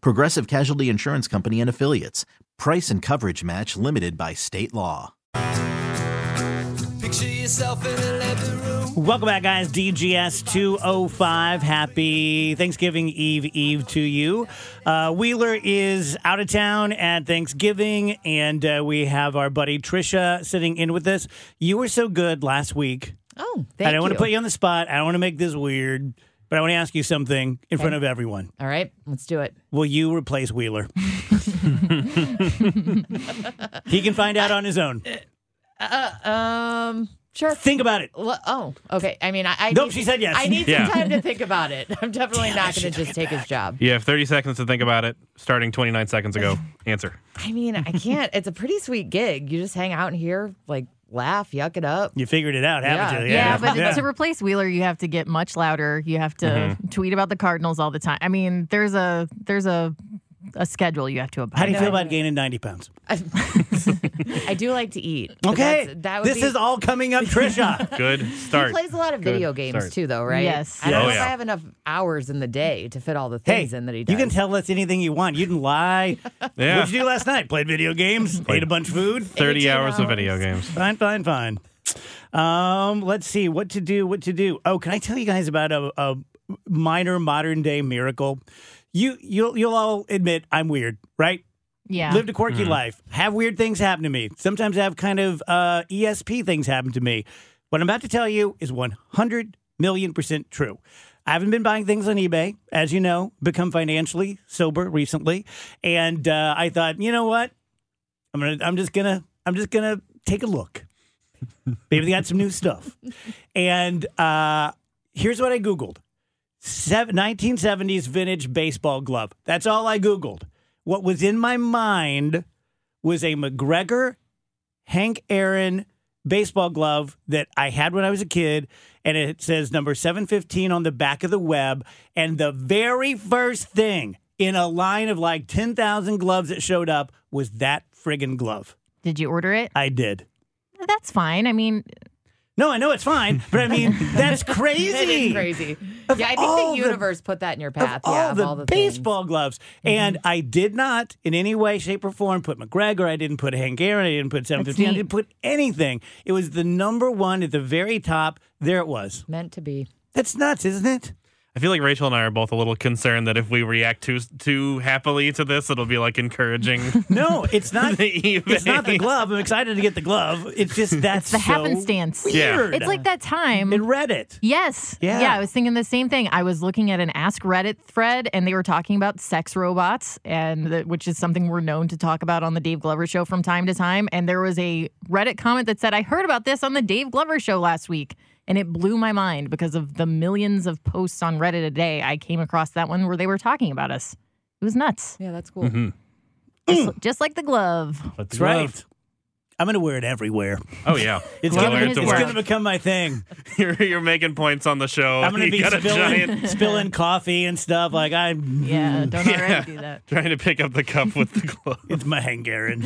Progressive Casualty Insurance Company and Affiliates. Price and coverage match limited by state law. Picture yourself in a living room. Welcome back, guys. DGS 205. Happy Thanksgiving Eve Eve to you. Uh, Wheeler is out of town at Thanksgiving, and uh, we have our buddy Trisha sitting in with us. You were so good last week. Oh, thank I don't you. want to put you on the spot. I don't want to make this weird, but I want to ask you something in front of everyone. All right, let's do it. Will you replace Wheeler? he can find out on his own. Um, sure. Think about it. Well, oh, okay. I mean, I, I Nope, need- she said yes. I need Yeah. some time to think about it. I'm definitely Damn, not going to just take his job. You have 30 seconds to think about it, starting 29 seconds ago. Answer. I mean, I can't. It's a pretty sweet gig. You just hang out in here, like laugh, yuck it up. You figured it out, haven't Yeah. you? Yeah, but to replace Wheeler, you have to get much louder. You have to Mm-hmm. tweet about the Cardinals all the time. I mean, there's a there's a a schedule you have to abide. How do you feel about gaining 90 pounds? I do like to eat. Okay. that would this be, is all coming up, Trisha. Good start. He plays a lot of Good video games start. too, though, right? Yes. I don't Oh, know if. I have enough hours in the day to fit all the hey, things in that he does. you can tell us anything you want. You can lie. Yeah. What'd you do last night? Played video games? ate a bunch of food? 30 18 hours of video games. Fine, fine, fine. Um, let's see what to do. What to do? Oh, can I tell you guys about a, a minor modern day miracle? You you'll you'll all admit I'm weird, right? Yeah. Lived a quirky life. Have weird things happen to me. Sometimes I have kind of uh, ESP things happen to me. What I'm about to tell you is 100 million percent true. I haven't been buying things on eBay, as you know, become financially sober recently, and uh, I thought, you know what? I'm gonna, I'm just gonna, I'm just gonna take a look. Maybe they got some new stuff. And uh, here's what I googled: Seven, 1970s vintage baseball glove. That's all I googled. What was in my mind was a MacGregor Hank Aaron baseball glove that I had when I was a kid, and it says number 715 on the back of the web. And the very first thing in a line of like 10,000 gloves that showed up was that friggin' glove. Did you order it? I did. That's fine. I mean, No, I know it's fine, but I mean, that's crazy. It is crazy. Of yeah, I think the- the universe put that in your path. of yeah, all of the all the things. baseball gloves. Mm-hmm. And I did not, in any way, shape, or form, put MacGregor. I didn't put Hank Aaron. I didn't put 715. I didn't put anything. It was the number one at the very top. There it was. Meant to be. That's nuts, isn't it? I feel like Rachel and I are both a little concerned that if we react too too happily to this, it'll be like encouraging. No, it's not. The it's not the glove. I'm excited to get the glove. It's just that's the so happenstance. Yeah. It's like that time. in Reddit. Yes. Yeah. Yeah, I was thinking the same thing. I was looking at an Ask Reddit thread and they were talking about sex robots and the, which is something we're known to talk about on the Dave Glover show from time to time and there was a Reddit comment that said I heard about this on the Dave Glover show last week and it blew my mind because of the millions of posts on Reddit a day. I came across that one where they were talking about us. It was nuts. Yeah, that's cool. Mm-hmm. Just, just like the glove. But That's right. I'm gonna wear it everywhere. Oh yeah, It's gonna, wear it's gonna become my thing. You're, you're making points on the show. I'm gonna be a spilling, giant spilling coffee and stuff. Like I'm. Yeah, don't already Yeah. do that. trying to pick up the cup with the glove. It's my Hungarian.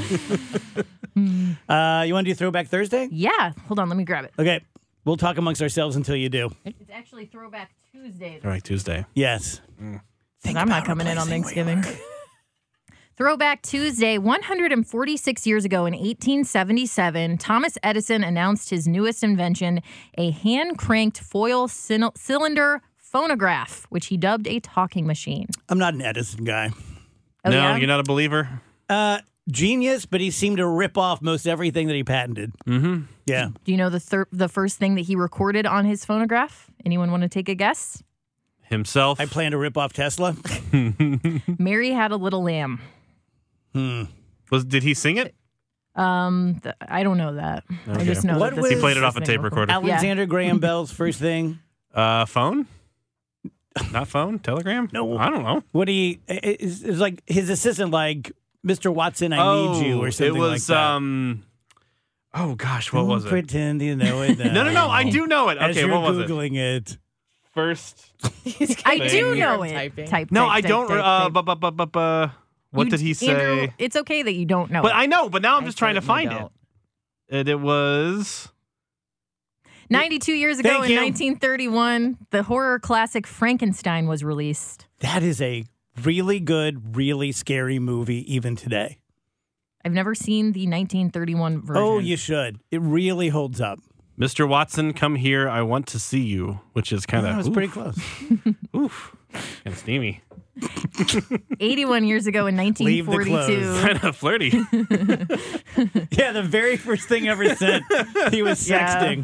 uh, you want to do Throwback Thursday? Yeah. Hold on, let me grab it. Okay. We'll talk amongst ourselves until you do. It's actually Throwback Tuesday. All right, Tuesday. Yes. Because I'm not coming in on Thanksgiving. Throwback Tuesday, 146 years ago in 1877, Thomas Edison announced his newest invention, a hand cranked foil cyn- cylinder phonograph, which he dubbed a talking machine. I'm not an Edison guy. Oh, no, yeah? you're not a believer. Uh, genius, but he seemed to rip off most everything that he patented. Mm-hmm. Yeah. Do you know the thir- the first thing that he recorded on his phonograph? Anyone want to take a guess? Himself. I plan to rip off Tesla. Mary had a little lamb. Hmm. Was did he sing it? Um, th- I don't know that. I just know What that this was- He played it off a tape record- recorder. Alexander Graham Bell's first thing. Uh, phone? Not phone? Telegram? No. I don't know. What he is is like his assistant, like Mr. Watson, I oh, need you, or something like that. it was like that. um. Oh gosh, what Don't was it? Pretend you know it. No, no, no. I do know it. As Okay, you're what was it? googling it. First. I do know it. Typing. Type, No, type, I type, don't. type, uh, type. bu- bu- bu- bu- bu- what You- did he say? Andrew, it's okay that you don't know. but it. I know. But now I'm I just trying to find it. And it was. 92 years ago Thank in you. 1931, the horror classic Frankenstein was released. That is a really good, really scary movie, even today. I've never seen the 1931 version. Oh, you should. It really holds up. Mr. Watson, come here. I want to see you, which is kind That of was pretty close. oof, kind of steamy, 81 years ago in 1942. kind of flirty. yeah, the very first thing ever said, he was Yeah.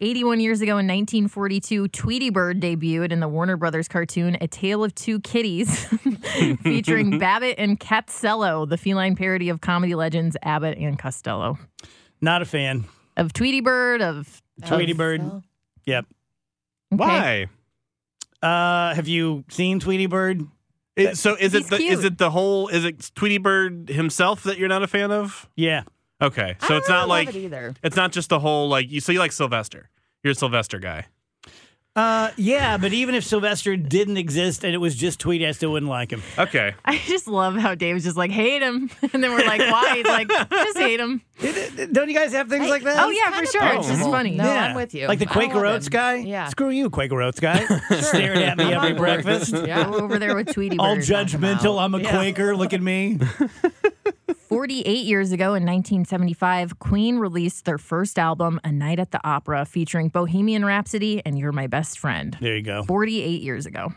Sexting. 81 years ago in 1942, Tweety Bird debuted in the Warner Brothers cartoon A Tale of Two Kitties, featuring Babbitt and Catstello, the feline parody of comedy legends Abbott and Costello. Not a fan. Of Tweety Bird, of. Tweety Oh, Bird. so- Yep. Okay. Why? Uh, have you seen Tweety Bird? It- so is it He's the is it the whole is it Tweety Bird himself that you're not a fan of? Yeah. Okay, I so don't it's really not love like it either. it's not just the whole like you. So you like Sylvester? You're a Sylvester guy. Uh, yeah, but even if Sylvester didn't exist and it was just Tweety, I still wouldn't like him. Okay, I just love how Dave's just like, hate him. And then we're like, why? He's like, just hate him. Don't you guys have things Hey, like that? Oh, yeah, for kinda sure. It's just funny. No, Yeah. I'm with you. Like the Quaker Oats him. guy? Yeah. Screw you, Quaker Oats guy. Staring at me every breakfast. Yeah. Go over there with Tweety Bird. All judgmental. I'm a Yeah. Quaker. Look at me. 48 years ago in 1975, Queen released their first album, A Night at the Opera, featuring Bohemian Rhapsody and You're My Best Friend. There you go. 48 years ago.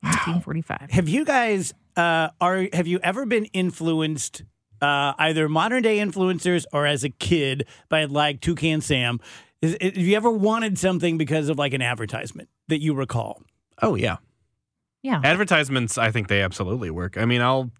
1945. Have you guys uh, are have you ever been influenced uh, either modern day influencers or as a kid by like Toucan Sam? Is, have you ever wanted something because of like an advertisement that you recall? Oh yeah. Yeah. Advertisements, I think they absolutely work. I mean, I'll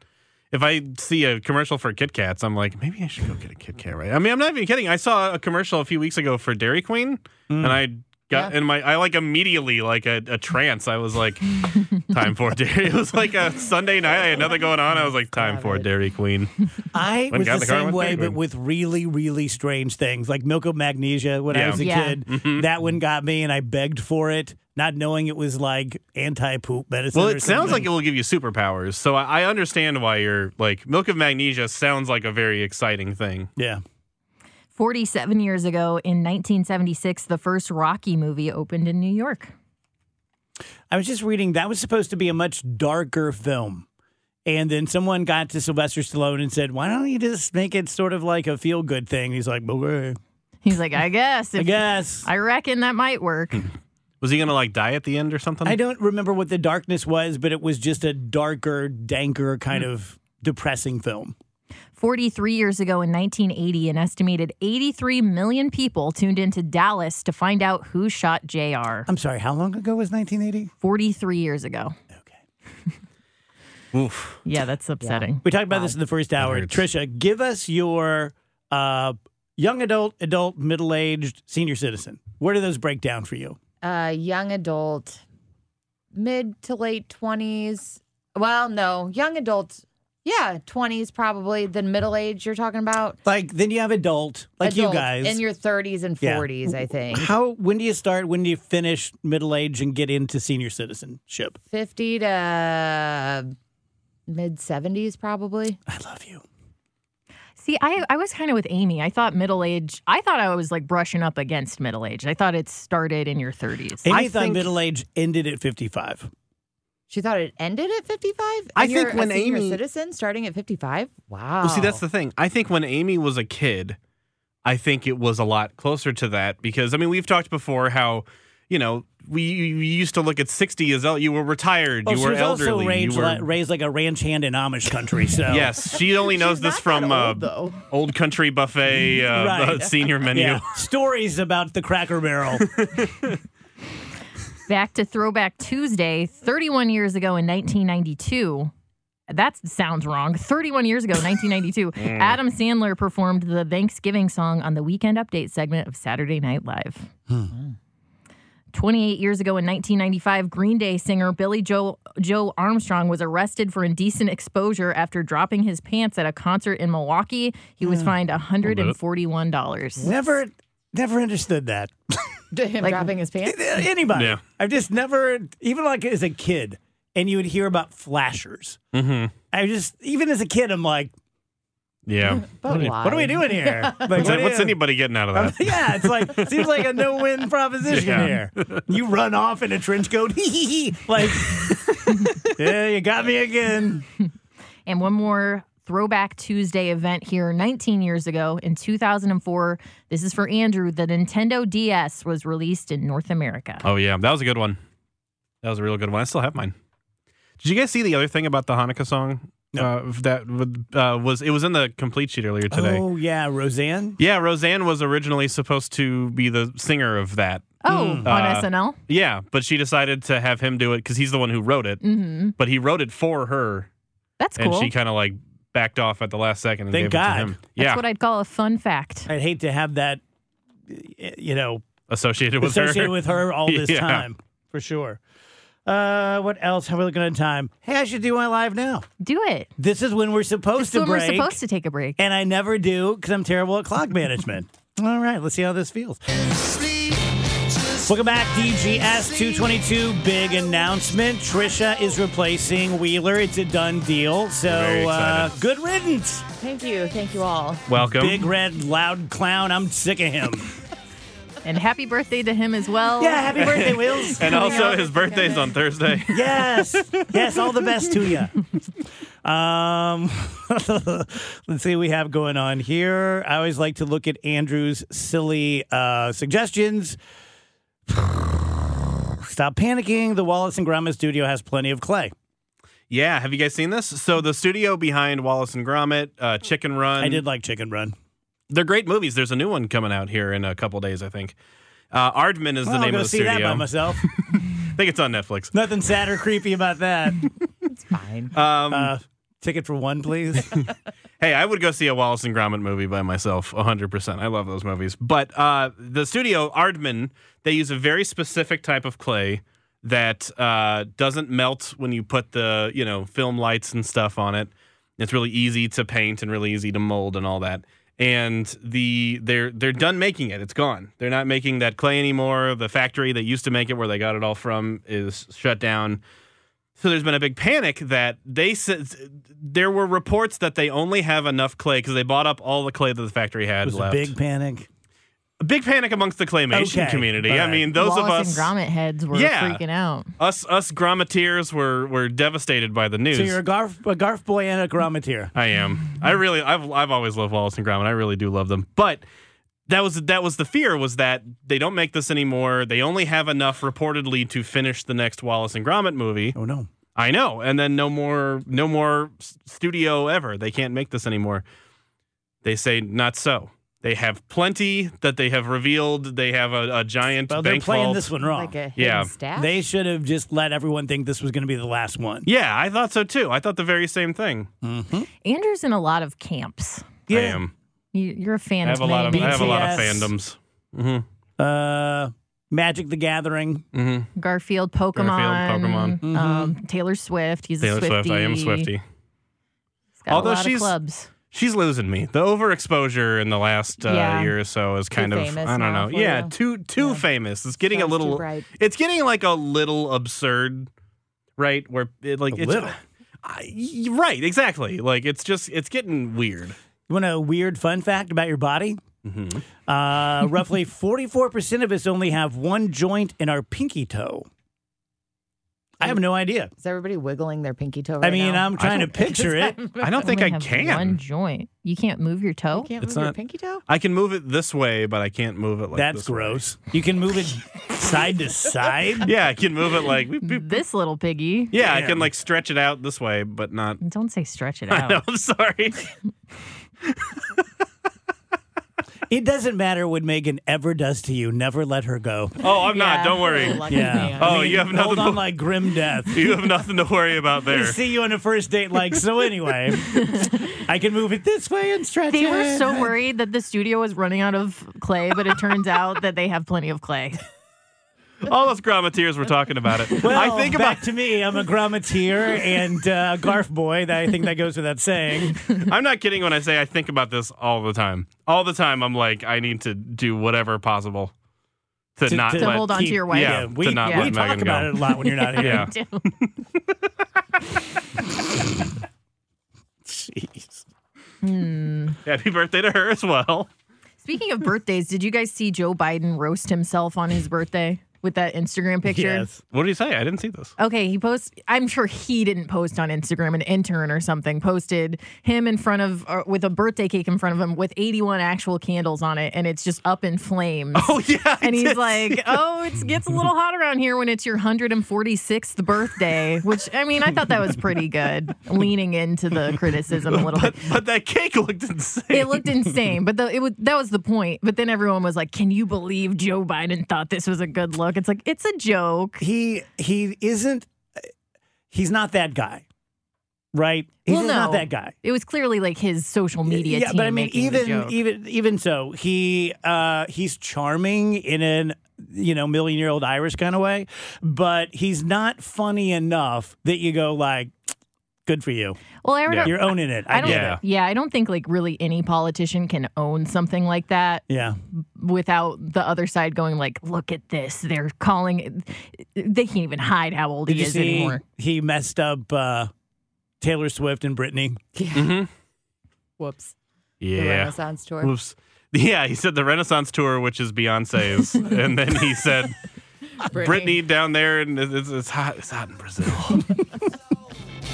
if I see a commercial for Kit Kats, I'm like, maybe I should go get a Kit Kat, right? I mean, I'm not even kidding. I saw a commercial a few weeks ago for Dairy Queen, and mm. I got Yeah. in my I like immediately like a, a trance. I was like, time for Dairy. It was like a Sunday night. I had nothing going on. I was like, time for Dairy Queen. I When was the the same way, but with really, really strange things like milk of magnesia. When I was a Yeah. kid, mm-hmm. that one got me, and I begged for it, not knowing it was like anti-poop medicine. Well, or it sounds like it will give you superpowers. So I, I understand why you're like milk of magnesia sounds like a very exciting thing. yeah. 47 years ago in 1976, the first Rocky movie opened in New York. I was just reading that was supposed to be a much darker film. And then someone got to Sylvester Stallone and said, Why don't you just make it sort of like a feel good thing? He's like, Okay, He's like, I guess. I guess. I reckon that might work. Was he gonna like die at the end or something? I don't remember what the darkness was, but it was just a darker, danker, kind of depressing film. 43 years ago in 1980, an estimated 83 million people tuned into Dallas to find out who shot JR. I'm sorry, how long ago was 1980? 43 years ago. Okay. Oof. Yeah, that's upsetting. We talked about this in the first hour. Trisha, give us your uh, young adult, adult, middle aged, senior citizen. Where do those break down for you? Uh, young adult, mid to late twenties. Well, no, young adult. Yeah, twenties probably. Then middle age. You're talking about Like, then you have adult, like you guys. in your thirties and Yeah. forties. I think How? When do you start? When do you finish middle age and get into senior citizenship? fifty to mid seventies probably. I love you. See, I, I was kind of with Amy. I thought middle age, I thought I was like brushing up against middle age. I thought it started in your 30s. Amy I thought think- middle age ended at fifty-five. She thought it ended at fifty five. I think you're when a senior Amy- citizen starting at fifty five. Wow. Well, see, that's the thing. I think when Amy was a kid, I think it was a lot closer to that because I mean we've talked before how you know, we you used to look at 60 as el- you were retired, Well, you were was elderly, also raised, you were. like, raised like a ranch hand in Amish country. So Yes, she only knows this from that uh, old, country buffet uh, Right. senior menu. yeah, stories about the Cracker Barrel. Back to Throwback Tuesday, 31 years ago in 1992. That sounds wrong. 31 years ago, 1992, Adam Sandler performed the Thanksgiving song on the Weekend Update segment of Saturday Night Live. 28 years ago in 1995, Green Day singer Billie Joe, Joe Armstrong was arrested for indecent exposure after dropping his pants at a concert in Milwaukee. He was fined $141. never, never understood that. Him dropping his pants. Anybody? Yeah. I've just never, even like as a kid, and you would hear about flashers. hmm I just, even as a kid, I'm like, Yeah. But why? what are we doing here? Like, What's, what what's is- anybody getting out of that? yeah, it's like seems like a no-win proposition Yeah. here. You run off in a trench coat, like, yeah, you got me again. And one more Throwback Tuesday event here 19 years ago in 2004. This is for Andrew. The Nintendo DS was released in North America. Oh yeah, that was a good one. That was a real good one. I still have mine. Did you guys see the other thing about the Hanukkah song? No. Uh, that would- uh, was it was in the complete sheet earlier today. Oh yeah, Roseanne. Yeah, Roseanne was originally supposed to be the singer of that. Oh, on Uh, SNL? Yeah, but she decided to have him do it because he's the one who wrote it. Mm-hmm. But he wrote it for her, That's and cool. she kind of like backed off at the last second and Thank gave God. it to him. That's yeah, what I'd call a fun fact. I'd hate to have that, you know, associated with associated her. with her all this Yeah. time for sure. Uh, what else? How are we looking at time? Hey, I should do my live now. Do it. This is when we're supposed This to when break, we're supposed to take a break. and I never do because I'm terrible at clock management. All right, let's see how this feels. Welcome back, DGS 222. Big announcement. Trisha is replacing Wheeler. It's a done deal. So, Very uh, excited. good riddance. Thank you. Thank you all. Welcome. Big red loud clown. I'm sick of him. And happy birthday to him as well. yeah, happy birthday, Wills. and also his birthday's on Thursday. Yes, yes, all the best to you. Um, let's see what we have going on here. I always like to look at Andrew's silly uh, suggestions. Stop panicking. The Wallace and Gromit studio has plenty of clay. Yeah, have you guys seen this? So the studio behind Wallace and Gromit, uh, Chicken Run. I did like Chicken Run. They're great movies. There's a new one coming out here in a couple days, I think. Uh, Aardman is the Well, I'll name go of the see studio. that by myself. I think it's on Netflix. Nothing sad or creepy about that. It's fine. Um, Uh, ticket for one, please. hey, I would go see a Wallace and Gromit movie by myself, 100%. I love those movies. But uh, the studio, Aardman, they use a very specific type of clay that uh, doesn't melt when you put the, you know, film lights and stuff on it. It's really easy to paint and really easy to mold and all that. And the they're they're done making it. It's gone. They're not making that clay anymore. The factory that used to make it, where they got it all from, is shut down. So there's been a big panic that they said there were reports that they only have enough clay because they bought up all the clay that the factory had It was a big panic. A big panic amongst the claymation Okay, community. I mean, those Wallace of us, and Gromit heads were Yeah. freaking out. us, us Gromiteers were were devastated by the news. So you're a Garf, a Garf boy and a Gromiteer. I am. I really, I've, I've always loved Wallace and Gromit. I really do love them. But that was that was the fear was that they don't make this anymore. They only have enough reportedly to finish the next Wallace and Gromit movie. Oh no. I know, and then no more, no more studio ever. They can't make this anymore. They say not so. They have plenty that they have revealed. They have a, a giant Well, they're bank playing vault. this one wrong. Like a Yeah. stash. They should have just let everyone think this was going to be the last one. Yeah, I thought so too. I thought the very same thing. Andrew's in a lot of camps. I am. You, you're a fan I have a of lot of. many. I have a lot of fandoms. Mm-hmm. Uh, Magic the Gathering. Mm-hmm. Garfield, Pokemon, Pokemon. Mm-hmm. Um, Taylor Swift. He's Taylor a Swifty. Swift. I am a Swifty. He's Although a lot she's- of clubs. She's losing me. The overexposure in the last uh, Yeah. year or so is kind of I don't know. Yeah, you. too too Yeah. famous. It's getting Sounds a little. It's getting like a little absurd, right? Where it like A it's little. I- right, exactly. Like it's just it's getting weird. You want a weird fun fact about your body? Mm-hmm. Uh, roughly 44% of us only have one joint in our pinky toe. I have no idea. Is everybody wiggling their pinky toe? I mean, now? I'm trying to picture it. I don't think I can. One joint. You can't move your toe. You can't It's move your not- pinky toe. I can move it this way, but I can't move it like That's this way. gross. You can move it side to side. Yeah, I can move it like. beep, beep. This little piggy. Yeah, I Damn. can like stretch it out this way, but not. Don't say stretch it I know. out. I'm sorry. It doesn't matter what Megan ever does to you. Never let her go. Oh, I'm not. Don't worry. Lucky Yeah. man. Oh, I mean, you have nothing. hold nothing on to- like grim death. You have nothing to worry about there. see you on a first date like so anyway. I can move it this way and stretch They it. were so worried that the studio was running out of clay, but it turns out that they have plenty of clay. All those Gromiteers were talking about it. Well, I think back about. to me. I'm a Gromiteer and uh, garf boy. That I think that goes without saying. I'm not kidding when I say I think about this all the time. All the time, I'm like, I need to do whatever possible to, To- not to To let. hold on to your wife. Yeah, we to not yeah. we let talk Megan about go. it a lot when you're not here. Yeah. Jeez. Happy birthday to her as well. Speaking of birthdays, did you guys see Joe Biden roast himself on his birthday with that Instagram picture? Yes. What did he say? I didn't see this. Okay, he posts. I'm sure he didn't post on Instagram. An intern or something posted him in front of, uh, with a birthday cake in front of him with 81 actual candles on it, and it's just up in flames. Oh yeah, I and he's like, "Oh, it gets a little hot around here when it's your 146th birthday." Which I mean, I thought that was pretty good, leaning into the criticism a little but, bit. but that cake looked insane. It looked insane, but the, it was that was the point. But then everyone was like, "Can you believe Joe Biden thought this was a good look?" It's like it's a joke. He he isn't. He's not that guy, right? He's Well, just not that guy. It was clearly like his social media yeah, but I mean, even even even so, he uh, he's charming in an you know million year old Irish kind of way, but he's not funny enough that you go like, good for you. well, I, Yeah. don't, You're owning it. I, I don't. Yeah. Yeah, I don't think like really any politician can own something like that Yeah. without the other side going like, "Look at this! They're calling." They can't even hide how old Did he you is see anymore. he messed up uh, Taylor Swift and Britney? Mhm. Whoops. The Yeah. Renaissance tour. Whoops. Yeah, he said the Renaissance tour, which is Beyonce's, and then he said Britney down there, and it's, it's hot. It's hot in Brazil.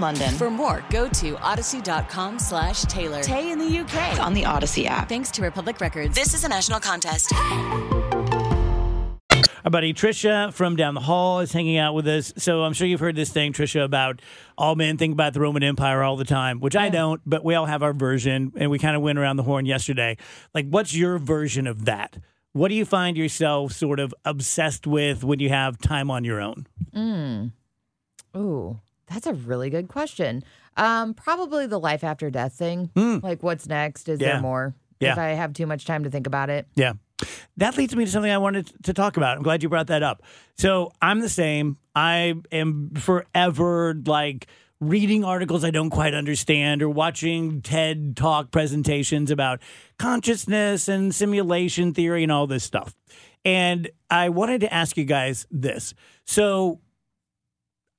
London. For more, go to audacy.com slash Taylor. Tay in the UK. on the Audacy app. Thanks to Republic Records. This is a national contest. Our buddy Trisha from down the hall is hanging out with us. So I'm sure you've heard this thing, Trisha, about all men think about the Roman Empire all the time, which I don't, but we all have our version, and we kind of went around the horn yesterday. Like, what's your version of that? What do you find yourself sort of obsessed with when you have time on your own? Mm. Ooh, that's a really good question. Um, probably the life after death thing. Like, what's next? Is. Yeah. there more? Yeah. If I have too much time to think about it. Yeah. That leads me to something I wanted to talk about. I'm glad you brought that up. So I'm the same. I am forever like reading articles I don't quite understand or watching TED talk presentations about consciousness and simulation theory and all this stuff. And I wanted to ask you guys this. So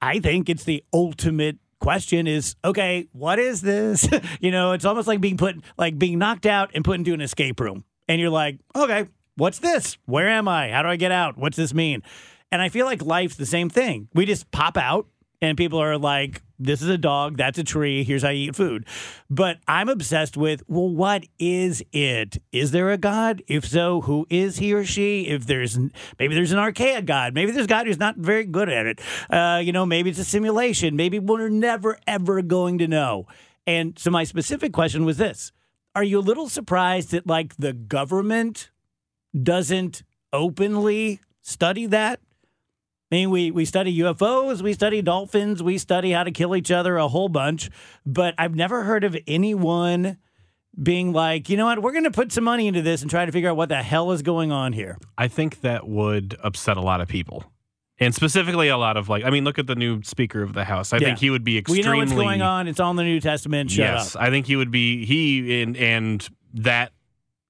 I think it's the ultimate question is, okay, what is this? you know, it's almost like being put, like being knocked out and put into an escape room. And you're like, okay, what's this? Where am I? How do I get out? What's this mean? And I feel like life's the same thing. We just pop out and people are like, this is a dog, that's a tree, here's how you eat food. But I'm obsessed with, well, what is it? Is there a God? If so, who is he or she? If there's maybe there's an archaic God, maybe there's God who's not very good at it. Uh, you know, maybe it's a simulation. Maybe we're never ever going to know. And so my specific question was this: Are you a little surprised that like the government doesn't openly study that? I mean, we, we study UFOs, we study dolphins, we study how to kill each other a whole bunch, but I've never heard of anyone being like, you know what, we're going to put some money into this and try to figure out what the hell is going on here. I think that would upset a lot of people. And specifically, a lot of like, I mean, look at the new Speaker of the House. I Yeah. think he would be extremely. We know what's going on. It's on the New Testament. Shut yes, up. I think he would be he and and that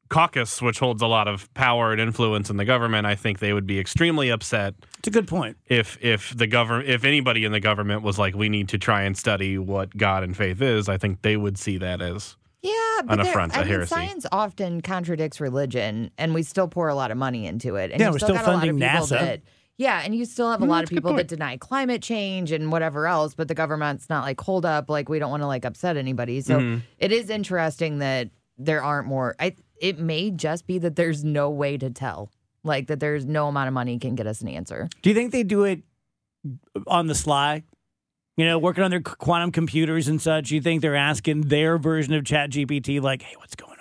caucus, which holds a lot of power and influence in the government. I think they would be extremely upset It's a good point. if if the government if anybody in the government was like, we need to try and study what God and faith is. I think they would see that as Yeah, An but there- affront, I a mean, heresy. science often contradicts religion, and we still pour a lot of money into it. And Yeah, we're still, still got a lot of funding NASA. That, yeah, and you still have a Mm, lot of people that deny climate change and whatever else, but the government's not like hold up, like we don't want to like upset anybody. So Mm-hmm. it is interesting that there aren't more. I it may just be that there's no way to tell, like that there's no amount of money can get us an answer. Do you think they do it on the sly? You know, working on their quantum computers and such. You think they're asking their version of Chat GPT, like, hey, what's going on?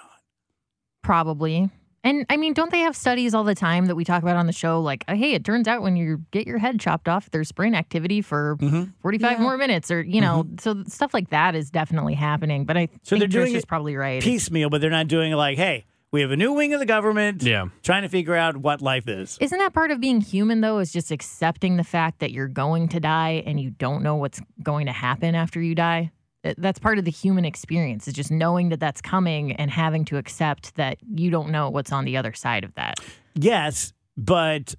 Probably. And I mean, don't they have studies all the time that we talk about on the show? Like, uh, hey, it turns out when you get your head chopped off, there's brain activity for Mm-hmm. 45 more minutes, or, you know, so stuff like that is definitely happening. But I So think they're doing is it probably right. Piecemeal, but they're not doing like, hey, we have a new wing of the government yeah. trying to figure out what life is. Isn't that part of being human, though, is just accepting the fact that you're going to die and you don't know what's going to happen after you die? It- That's part of the human experience, is just knowing that that's coming and having to accept that you don't know what's on the other side of that. Yes, but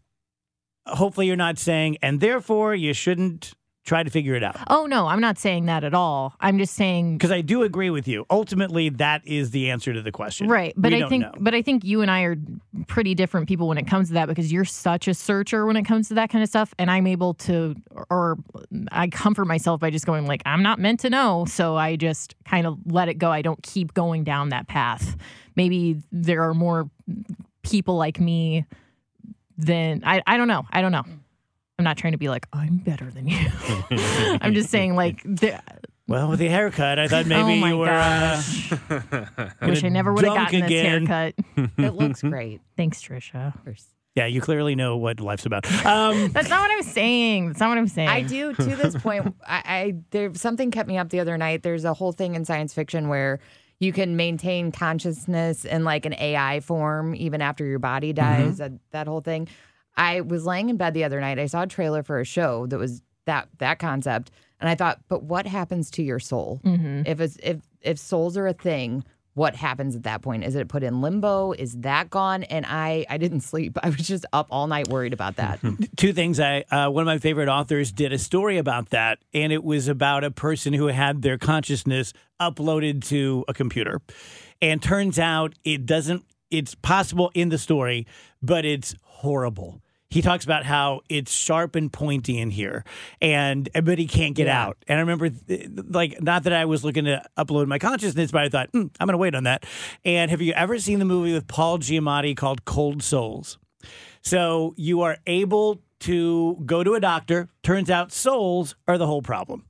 hopefully you're not saying, and therefore you shouldn't try to figure it out. Oh, no, I'm not saying that at all. I'm just saying. Because I do agree with you. Ultimately, that is the answer to the question. Right, but We I think, know. but I think you and I are pretty different people when it comes to that because you're such a searcher when it comes to that kind of stuff, and I'm able to, or I comfort myself by just going like, I'm not meant to know, so I just kind of let it go. I don't keep going down that path. Maybe there are more people like me than I. I don't know. I don't know. I'm not trying to be like I'm better than you. I'm just saying like. the- Well, with the haircut, I thought maybe oh my you were. gosh. Uh, Wish I never would have gotten again. this haircut. It looks great. Thanks, Trisha. yeah, you clearly know what life's about. Um, That's not what I'm saying. That's not what I'm saying. I do to this point. I, I there something kept me up the other night. There's a whole thing in science fiction where you can maintain consciousness in like an AI form even after your body dies. That, that whole thing. I was laying in bed the other night. I saw a trailer for a show that was that that concept, and I thought, but what happens to your soul if it's if if souls are a thing? What happens at that point? Is it put in limbo? Is that gone? And I I didn't sleep. I was just up all night worried about that. two things. I uh, one of my favorite authors did a story about that, and it was about a person who had their consciousness uploaded to a computer, and turns out it doesn't. It's possible in the story, but it's horrible. He talks about how it's sharp and pointy in here, and but he can't get out. And I remember, like, not that I was looking to upload my consciousness, but I thought "Hmm, I'm going to wait on that. And have you ever seen the movie with Paul Giamatti called Cold Souls? So you are able to go to a doctor. Turns out souls are the whole problem.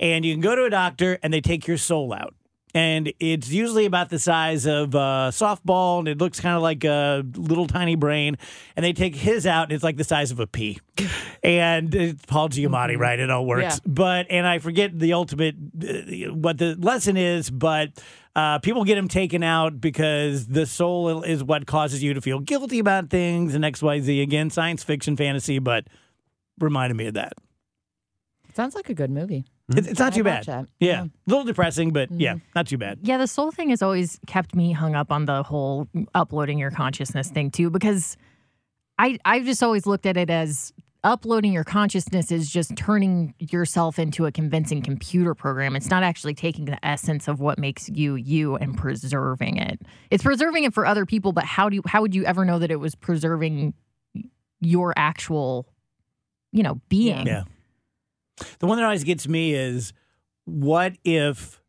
And you can go to a doctor and they take your soul out. And it's usually about the size of a softball and it looks kind of like a little tiny brain. And they take his out and it's like the size of a pea. And it's Paul Giamatti, right? It all works. Yeah. But, and I forget the ultimate, uh, what the lesson is, but uh, people get him taken out because the soul is what causes you to feel guilty about things and XYZ. Again, science fiction, fantasy, but reminded me of that. Sounds like a good movie. Hmm? It's, it's not I'd too bad. that. Yeah. A little depressing, but yeah, mm-hmm. not too bad. Yeah, the soul thing has always kept me hung up on the whole uploading your consciousness thing too, because I I've just always looked at it as uploading your consciousness is just turning yourself into a convincing computer program. It's not actually taking the essence of what makes you you and preserving it. It's preserving it for other people, but how do you, how would you ever know that it was preserving your actual, you know, being? Yeah. The one that always gets me is what if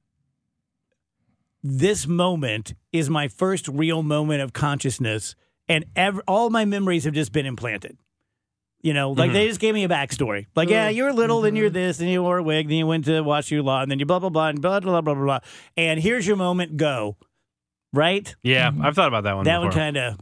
this moment is my first real moment of consciousness and ev- all my memories have just been implanted? You know, like they mm-hmm. just gave me a backstory. Like, yeah, mm-hmm. you were little, then you're mm-hmm. this, then you wore a wig, then you went to watch your law, and then you blah, blah, blah, and blah, blah, blah, blah, blah. And here's your moment, go. Right? Yeah, I've thought about that one. That before. one kind of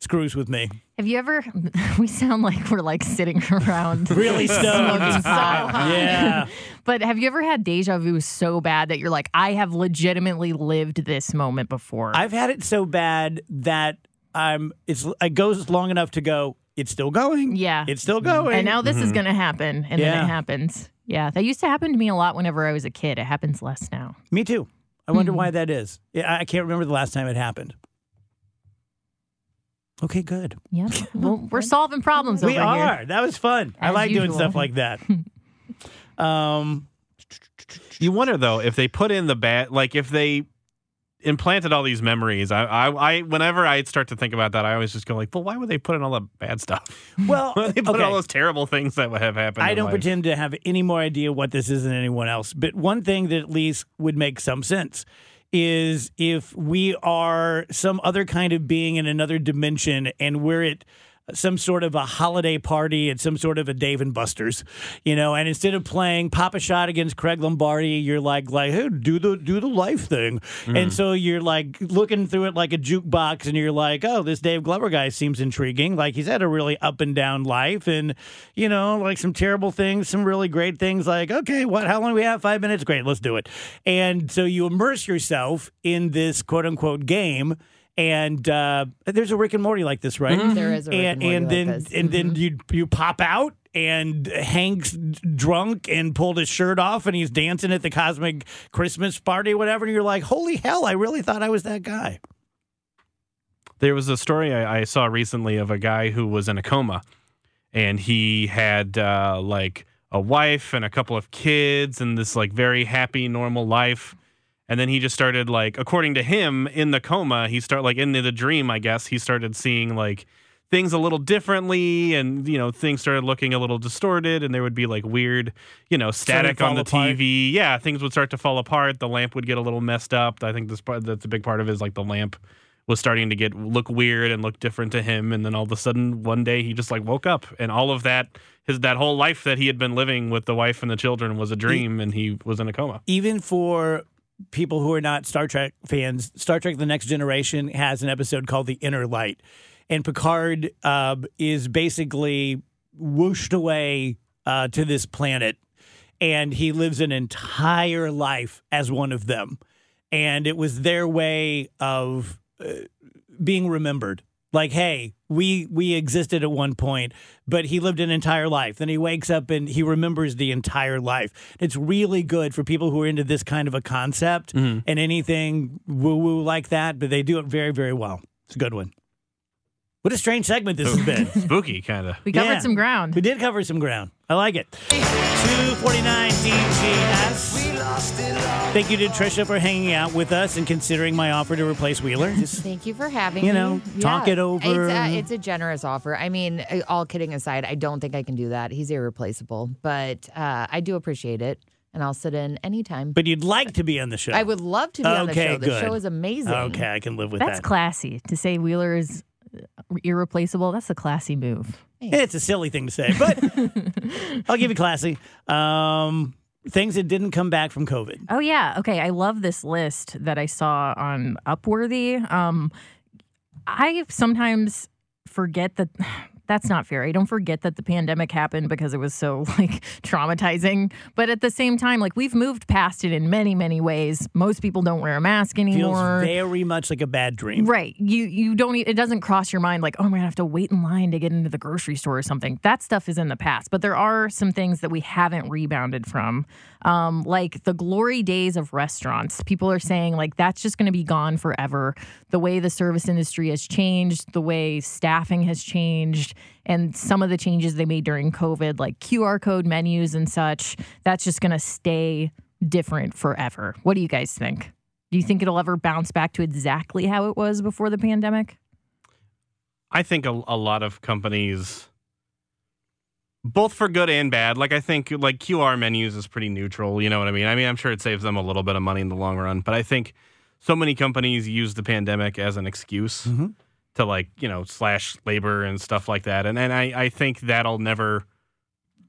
screws with me. Have you ever? We sound like we're like sitting around, Really stoned. smoking pot. Yeah. But have you ever had deja vu so bad that you're like, I have legitimately lived this moment before? I've had it so bad that I'm. It's it goes long enough to go. It's still going. yeah. It's still going. and now this is mm-hmm. going to happen, and then it happens. Yeah, that used to happen to me a lot whenever I was a kid. It happens less now. Me too. I wonder hmm. why that is. I can't remember the last time it happened. Okay, good. Yep. well, we're solving problems we over are. here. That was fun. I As like doing stuff like that. um, You wonder though if they put in the bad, like if they implanted all these memories. I, I, I, whenever I start to think about that, I always just go like, well, why would they put in all the bad stuff? well, they put in okay. all those terrible things that would have happened? I don't life? pretend to have any more idea what this is than anyone else. But one thing that at least would make some sense is if we are some other kind of being in another dimension and we're at some sort of a holiday party at some sort of a Dave and Buster's, you know, and instead of playing Pop-A-Shot against Craig Lombardi, you're like, like, hey, do the do the life thing, mm. and so you're like looking through it like a jukebox, and you're like, oh, this Dave Glover guy seems intriguing. Like he's had a really up and down life, and you know, like some terrible things, some really great things. Like, okay, what? How long do we have? Five minutes. Great, let's do it. And so you immerse yourself in this quote unquote game. And uh, there's a Rick and Morty like this, right? There is a Rick and and, Morty and like then this. and then you you pop out and Hank's drunk and pulled his shirt off and he's dancing at the cosmic Christmas party or whatever and you're like holy hell I really thought I was that guy There was a story I, I saw recently of a guy who was in a coma, and he had uh, like a wife and a couple of kids and this like very happy normal life. And then he just started like, according to him, in the coma, he started like in the dream, I guess, he started seeing like things a little differently and you know things started looking a little distorted and there would be like weird you know static on the apart. tv yeah things would start to fall apart. The lamp would get a little messed up. I think this part that's a big part of it is like the lamp was starting to get look weird and look different to him. And then all of a sudden one day he just like woke up and all of that his that whole life that he had been living with the wife and the children was a dream and he was in a coma. Even for people who are not Star Trek fans Star Trek the Next Generation has an episode called The Inner Light. And Picard uh, is basically whooshed away uh, to this planet. And he lives an entire life as one of them. And it was their way of uh, being remembered like hey we we existed at one point but he lived an entire life. Then he wakes up and he remembers the entire life. It's really good for people who are into this kind of a concept mm-hmm. and anything woo woo like that but they do it very very well. It's a good one. What a strange segment this has been. Spooky kind of We covered Yeah. some ground. we did cover some ground. I like it. 249 dgs thank you to trisha for hanging out with us and considering my offer to replace wheeler Just- Thank you for having me. You me. know, talk it over. It's a, it's a generous offer. I mean, uh, all kidding aside, I don't think I can do that. He's irreplaceable, but uh, I do appreciate it, and I'll sit in anytime. but you'd like to be on the show I would love to be on the show. The good. show is amazing. Okay, I can live with That's that. That's classy to say Wheeler is uh, irreplaceable. That's a classy move. It's a silly thing to say, but I'll give you classy. Um, things that didn't come back from COVID. Oh yeah. Okay. I love this list that I saw on Upworthy. Um, I sometimes forget that that's not fair. I don't forget that the pandemic happened because it was so like traumatizing. But at the same time, like we've moved past it in many, many ways. Most people don't wear a mask anymore. Feels very much like a bad dream. Right. You you don't it doesn't cross your mind like, oh, I'm gonna have to wait in line to get into the grocery store or something. That stuff is in the past. But there are some things that we haven't rebounded from. Um, like the glory days of restaurants, people are saying like that's just going to be gone forever. The way the service industry has changed, the way staffing has changed, and some of the changes they made during COVID, like QR code menus and such, that's just going to stay different forever. What do you guys think? Do you think it'll ever bounce back to exactly how it was before the pandemic? I think a, a lot of companies, both for good and bad, like I think like QR menus is pretty neutral. You know what I mean? I mean, I'm sure it saves them a little bit of money in the long run, but I think so many companies use the pandemic as an excuse to like you know slash labor and stuff like that, and and I I think that'll never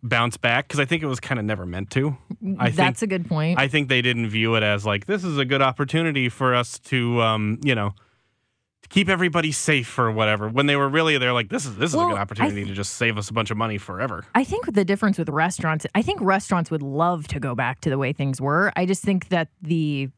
bounce back because I think it was kind of never meant to. I think That's a good point. I think they didn't view it as like this is a good opportunity for us to, um, you know, to keep everybody safe or whatever. When they were really, they're like, this is this is Well, a good opportunity to just save us a bunch of money forever. I think the difference with restaurants, I think restaurants would love to go back to the way things were. I just think that the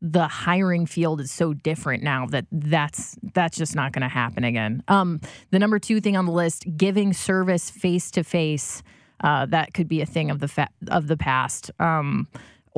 the hiring field is so different now that that's that's just not going to happen again. Um, the number two thing on the list, giving service face to face, that could be a thing of the fa- of the past. Um,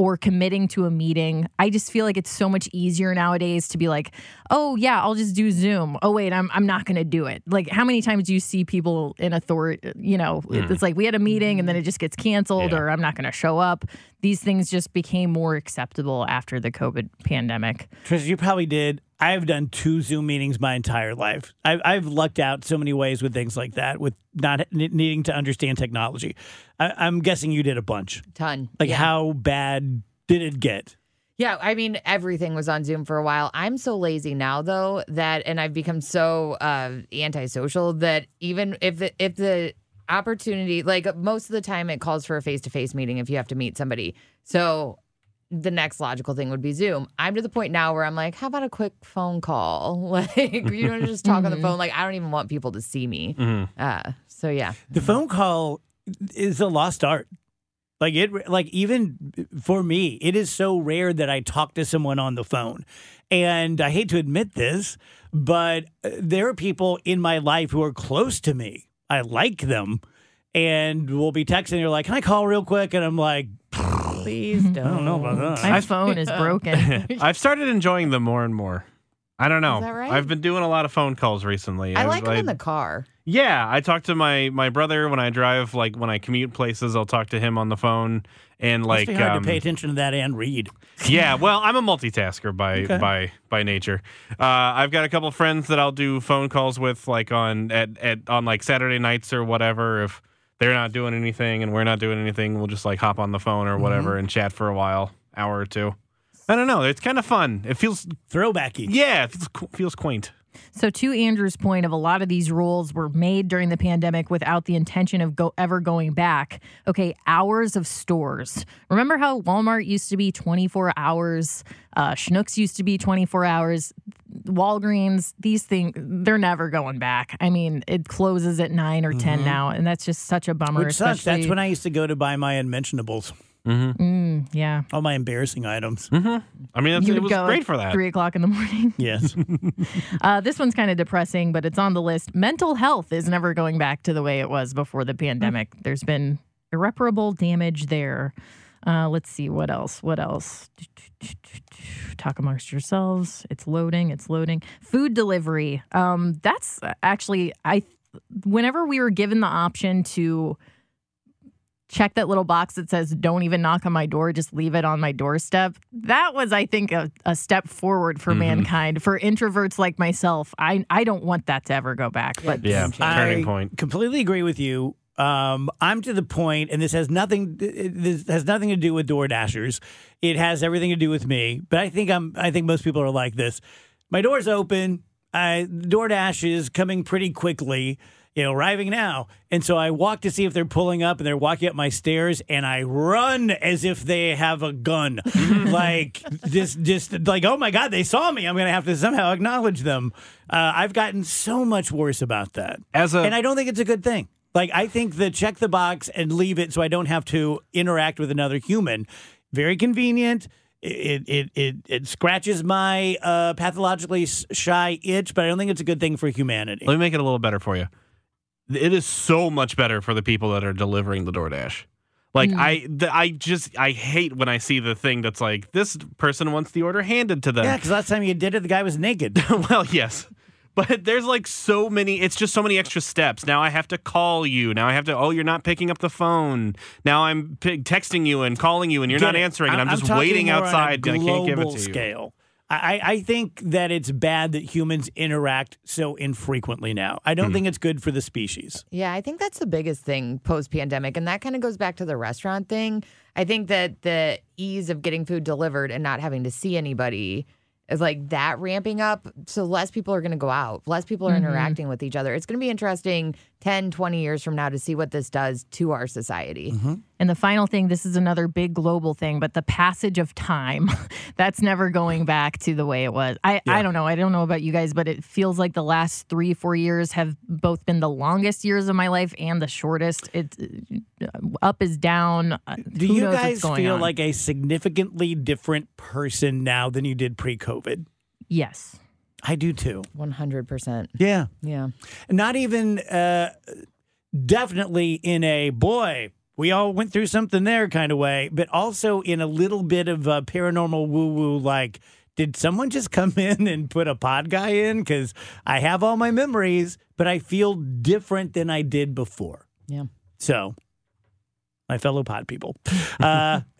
or committing to a meeting. I just feel like it's so much easier nowadays to be like, "Oh yeah, I'll just do Zoom." Oh wait, I'm I'm not going to do it. Like how many times do you see people in authority, you know, hmm. it's like we had a meeting and then it just gets canceled Yeah. or I'm not going to show up. These things just became more acceptable after the COVID pandemic. Trish, you probably did. I've done two Zoom meetings my entire life. I've, I've lucked out so many ways with things like that, with not n- needing to understand technology. I, I'm guessing you did a bunch. Ton. Like, Yeah. how bad did it get? Yeah, I mean everything was on Zoom for a while. I'm so lazy now though that and I've become so uh antisocial that even if the if the opportunity like most of the time it calls for a face-to-face meeting if you have to meet somebody. So the next logical thing would be Zoom. I'm to the point now where I'm like, how about a quick phone call? Like, you know, just talk on the phone. Like, I don't even want people to see me. Uh, so yeah, The phone call is a lost art. Like it, like even for me, it is so rare that I talk to someone on the phone. And I hate to admit this, but uh, there are people in my life who are close to me. I like them, and we'll be texting. They're like, "Can I call real quick?" And I'm like, please don't. "I don't know about that." My phone is broken. I've started enjoying them more and more. I don't know. Is that right? I've been doing a lot of phone calls recently. I I've- like them in the car. Yeah, I talk to my my brother when I drive. Like when I commute places, I'll talk to him on the phone. And like Must like, be hard um, to pay attention to that and read. yeah, well, I'm a multitasker by Okay. by by nature. Uh, I've got a couple friends that I'll do phone calls with, like on at, at on like Saturday nights or whatever. If they're not doing anything and we're not doing anything, we'll just like hop on the phone or whatever mm-hmm. and chat for a while, hour or two. I don't know. It's kind of fun. It feels Throwbacky. yeah, it feels, feels quaint. So, to Andrew's point of a lot of these rules were made during the pandemic without the intention of go ever going back. Okay, hours of stores. Remember how Walmart used to be 24 hours? Uh, Schnucks used to be 24 hours. Walgreens, these things, they're never going back. I mean, it closes at 9 or 10 now, and that's just such a bummer. Which sucks. That's when I used to go to buy my unmentionables, Mm, yeah. all my embarrassing items. I mean, it's, it was go great for that. Three o'clock in the morning. Yes. Uh, this one's kind of depressing, but it's on the list. Mental health is never going back to the way it was before the pandemic. There's been irreparable damage there. Uh, let's see what else. What else? Talk amongst yourselves. It's loading. It's loading. Food delivery. Um, that's actually I. Whenever we were given the option to check that little box that says "Don't even knock on my door, just leave it on my doorstep." That was, I think, a, a step forward for mankind. For introverts like myself, I I don't want that to ever go back. But Yeah, turning point. completely agree with you. Um, I'm to the point, and this has nothing. This has nothing to do with Door Dashers. It has everything to do with me. But I think I'm. I think most people are like this. My door's open. I DoorDash is coming pretty quickly. You know, arriving now, and so I walk to see if they're pulling up, and they're walking up my stairs, and I run as if they have a gun, like just, just like, oh my god, they saw me. I'm gonna have to somehow acknowledge them. Uh, I've gotten so much worse about that As a and I don't think it's a good thing. Like I think the check the box and leave it so I don't have to interact with another human. Very convenient. It it it it scratches my uh, pathologically shy itch, but I don't think it's a good thing for humanity. Let me make it a little better for you. It is so much better for the people that are delivering the DoorDash. Like mm. I, the, I just I hate when I see the thing that's like this person wants the order handed to them. Yeah, because last time you did it, the guy was naked. well, yes. But there's like so many, it's just so many extra steps. Now I have to call you. Now I have to, oh, you're not picking up the phone. Now I'm p- texting you and calling you and you're Get not it. answering. And I'm, just talking waiting more on a outside and I can't give it to you. scale. I, I think that it's bad that humans interact so infrequently now. I Hmm. don't think it's good for the species. Yeah, I think that's the biggest thing post pandemic. And that kind of goes back to the restaurant thing. I think that the ease of getting food delivered and not having to see anybody is like that ramping up. So less people are going to go out, less people are interacting with each other. It's going to be interesting 10, 20 years from now to see what this does to our society. And the final thing, this is another big global thing, but the passage of time, that's never going back to the way it was. I, I don't know. I don't know about you guys, but it feels like the last three, four years have both been the longest years of my life and the shortest. It's uh, up is down. Uh, Do who you knows what's guys going feel on? like a significantly different person now than you did pre COVID? Yes. I do too. 100%. Yeah. Yeah. Not even uh, definitely in a boy, we all went through something there kind of way, but also in a little bit of a paranormal woo woo like, did someone just come in and put a pod guy in? Because I have all my memories, but I feel different than I did before. Yeah. So, my fellow pod people, uh,